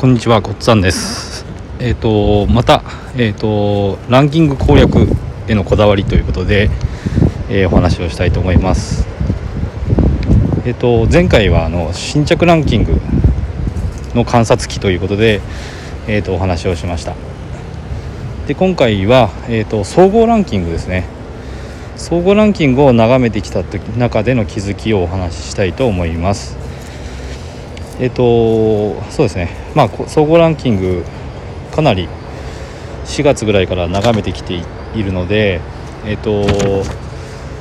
こんにちはごっつぁんです。えっ、ー、とまたえっ、ー、とランキング攻略へのこだわりということで、えー、お話をしたいと思います。えっ、と前回はあの新着ランキングの観察記ということでえっ、とお話をしました。で今回はえっ、と総合ランキングですね。総合ランキングを眺めてきた中での気づきをお話ししたいと思います。えっ、とそうですね。まあ総合ランキングかなり4月ぐらいから眺めてきているのでえっ、と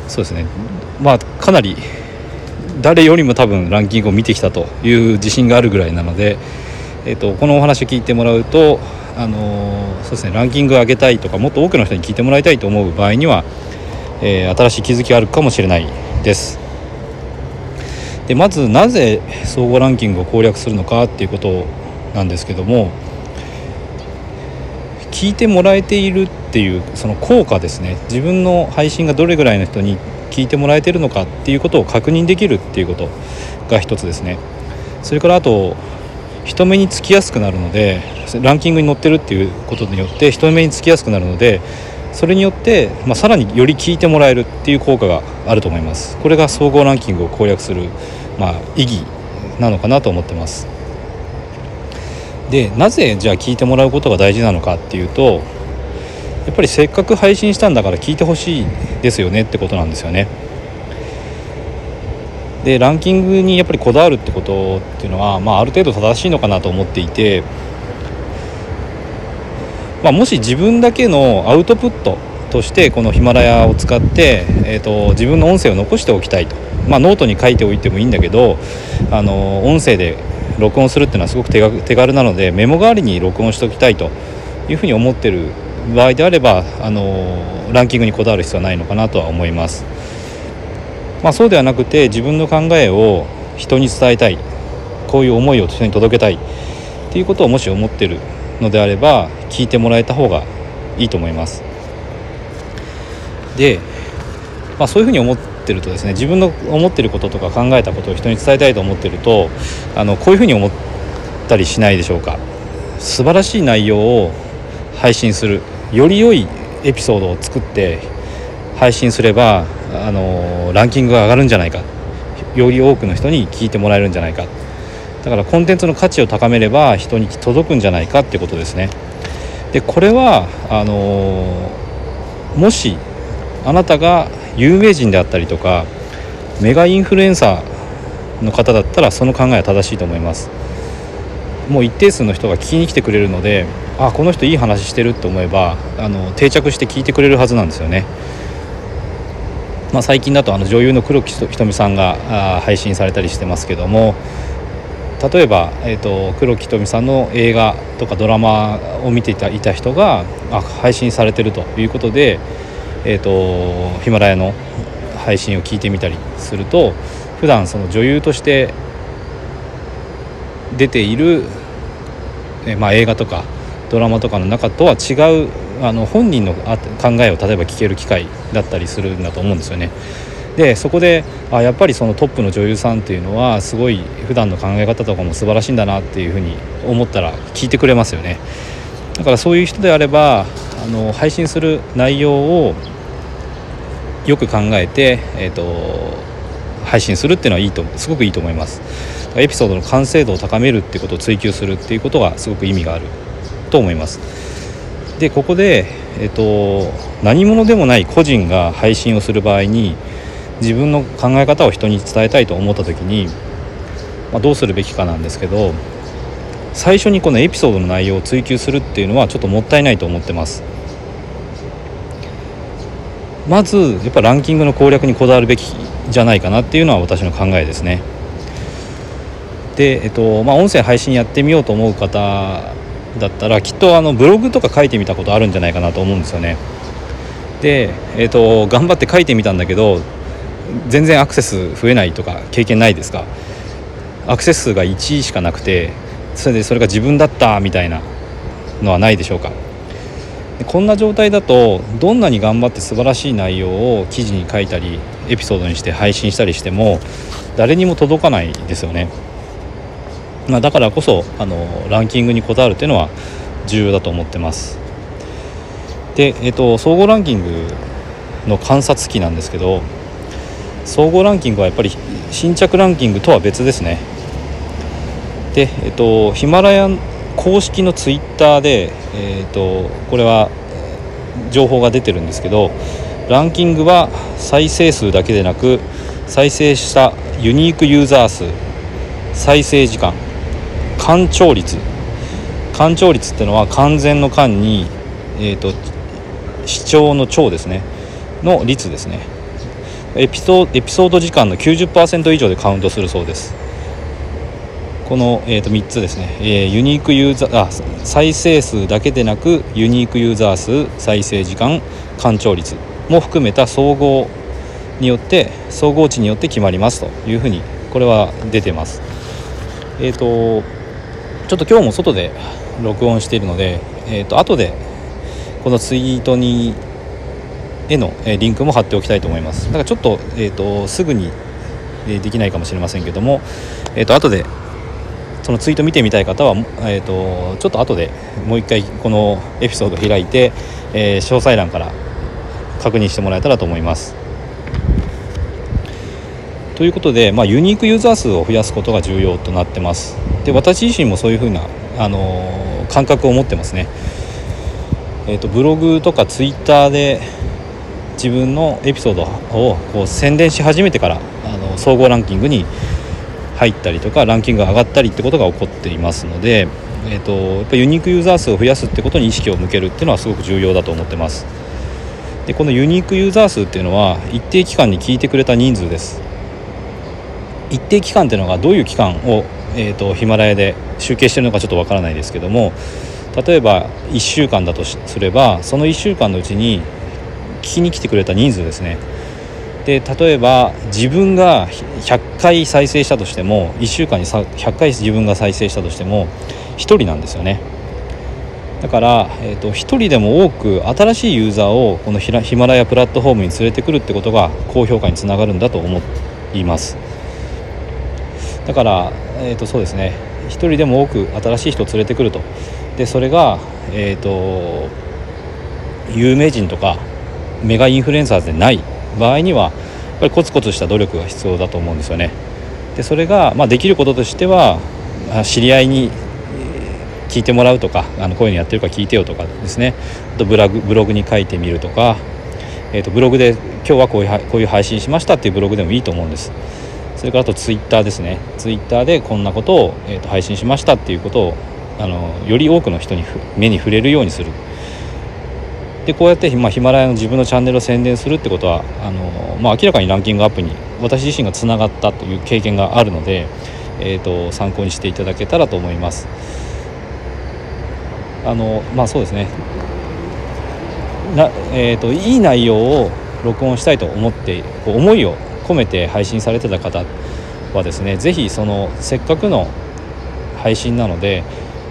そうですね。まあかなり誰よりも多分ランキングを見てきたという自信があるぐらいなので、えっとこのお話を聞いてもらうとあのそうですね。ランキング上げたいとかもっと多くの人に聞いてもらいたいと思う場合には、えー、新しい気づきがあるかもしれないです。でまずなぜ総合ランキングを攻略するのかっていうことなんですけども聞いてもらえているっていうその効果ですね。自分の配信がどれぐらいの人に聞いてもらえてるのかっていうことを確認できるっていうことが一つですね。それからあと人目につきやすくなるのでランキングに載ってるっていうことによって人目につきやすくなるのでそれによって、まあ、さらにより聞いてもらえるっていう効果があると思います。これが総合ランキングを攻略する、まあ、意義なのかなと思ってます。でなぜじゃあ聞いてもらうことが大事なのかっていうとやっぱりせっかく配信したんだから聞いてほしいですよねってことなんですよね。でランキングにやっぱりこだわるってことっていうのは、まあ、ある程度正しいのかなと思っていてまあ、もし自分だけのアウトプットとしてこのヒマラヤを使って、えーと、自分の音声を残しておきたいと、まあ、ノートに書いておいてもいいんだけどあの音声で録音するっていうのはすごく手軽なのでメモ代わりに録音しておきたいというふうに思ってる場合であればあのランキングにこだわる必要はないのかなとは思います。まあ、そうではなくて自分の考えを人に伝えたいこういう思いを人に届けたいっていうことをもし思ってるのであれば聞いてもらえた方がいいと思います。で、まあ、そういうふうに思ってるとですね自分の思ってることとか考えたことを人に伝えたいと思ってるとあのこういうふうに思ったりしないでしょうか。素晴らしい内容を配信するより良いエピソードを作って配信すればあのランキングが上がるんじゃないか。より多くの人に聞いてもらえるんじゃないか。だからコンテンツの価値を高めれば人に届くんじゃないかってことですね。でこれはあのもしあなたが有名人であったりとかメガインフルエンサーの方だったらその考えは正しいと思います。もう一定数の人が聞きに来てくれるのであこの人いい話してると思えばあの定着して聞いてくれるはずなんですよね。まあ、最近だとあの女優の黒木ひとみさんが配信されたりしてますけども例えば、えーと、黒木瞳さんの映画とかドラマを見ていたいた人があ配信されてるということで、えーと、ヒマラヤの配信を聞いてみたりすると普段その女優として出ている、えまあ、映画とかドラマとかの中とは違うあの本人の考えを例えば聞ける機会だったりするんだと思うんですよね。でそこであやっぱりそのトップの女優さんっていうのはすごい普段の考え方とかも素晴らしいんだなっていうふうに思ったら聞いてくれますよねだからそういう人であればあの配信する内容をよく考えて、えーと、配信するっていうのはいいとすごくいいと思います。エピソードの完成度を高めるっていうことを追求するっていうことがすごく意味があると思います。でここで、えーと何者でもない個人が配信をする場合に自分の考え方を人に伝えたいと思った時に、まあ、どうするべきかなんですけど最初にこのエピソードの内容を追求するっていうのはちょっともったいないと思ってます。まずやっぱランキングの攻略にこだわるべきじゃないかなっていうのは私の考えですね。で、えっとまあ、音声配信やってみようと思う方だったらきっとあのブログとか書いてみたことあるんじゃないかなと思うんですよね。で、えっと、頑張って書いてみたんだけど全然アクセス増えないとか経験ないですか？アクセス数が1位しかなくてそれでそれが自分だったみたいなのはないでしょうか？こんな状態だとどんなに頑張って素晴らしい内容を記事に書いたりエピソードにして配信したりしても誰にも届かないですよね。まあ、だからこそあのランキングにこだわるというのは重要だと思ってます。で、えーと、総合ランキングの観察期なんですけど総合ランキングはやっぱり新着ランキングとは別ですね。で、えーと、ヒマラヤ公式のツイッターで、えーとこれは情報が出てるんですけどランキングは再生数だけでなく再生したユニークユーザー数再生時間干潮率。干潮率ってのは完全の間に、えーと、視聴の超ですね。の率ですね。エピソエピソード時間の90%以上でカウントするそうです。この、えー、と3つですね、えー、ユニークユーザーあ再生数だけでなくユニークユーザー数再生時間干潮率も含めた総合によって総合値によって決まりますというふうにこれは出てます。えっ、ー、とちょっと今日も外で録音しているので、えーと、後でこのツイートにへのリンクも貼っておきたいと思います。だからちょっと,、えーと、すぐにできないかもしれませんけども、えーと、後でそのツイート見てみたい方は、えー、とちょっと後でもう一回このエピソード開いて、えー、詳細欄から確認してもらえたらと思います。ということで、まあ、ユニークユーザー数を増やすことが重要となってますで私自身もそういうふうな、あの感覚を持ってますねえーと、ブログとかツイッターで自分のエピソードをこう宣伝し始めてからあの総合ランキングに入ったりとかランキングが上がったりってことが起こっていますので、えーとやっぱユニークユーザー数を増やすってことに意識を向けるっていうのはすごく重要だと思ってます。でこのユニークユーザー数っていうのは一定期間に聞いてくれた人数です。一定期間っていうのがどういう期間を、えーと、ヒマラヤで集計してるのかちょっとわからないですけども例えば1週間だとすればその1週間のうちに聞きに来てくれた人数ですね。で例えば自分が100回再生したとしても1週間に100回自分が再生したとしても1人なんですよね。だから、えーと、1人でも多く新しいユーザーをこのヒマラヤプラットフォームに連れてくるってことが高評価につながるんだと思います。だから、えー、とそうですね。1人でも多く新しい人を連れてくると。でそれが、えーと、有名人とかメガインフルエンサーでない。場合にはやっぱりコツコツした努力が必要だと思うんですよね。でそれが、まあ、できることとしては知り合いに聞いてもらうとかあのこういうのやってるか聞いてよとかですねあとブログブログに書いてみるとか、えー、とブログで今日はこういうこういう配信しましたっていうブログでもいいと思うんです。それからあとツイッターですねツイッターでこんなことを、えー、と配信しましたっていうことをあのより多くの人に目に触れるようにするでこうやって、まあ、ヒマラヤの自分のチャンネルを宣伝するってことはあの、まあ、明らかにランキングアップに私自身がつながったという経験があるので、えーと、参考にしていただけたらと思います。あのまあそうですねな、えーといい内容を録音したいと思ってこう思いを込めて配信されてた方はですね是非そのせっかくの配信なので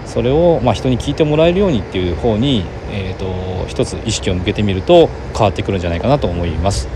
それをま人に聞いてもらえるようにっていう方に、えー、と一つ意識を向けてみると変わってくるんじゃないかなと思います。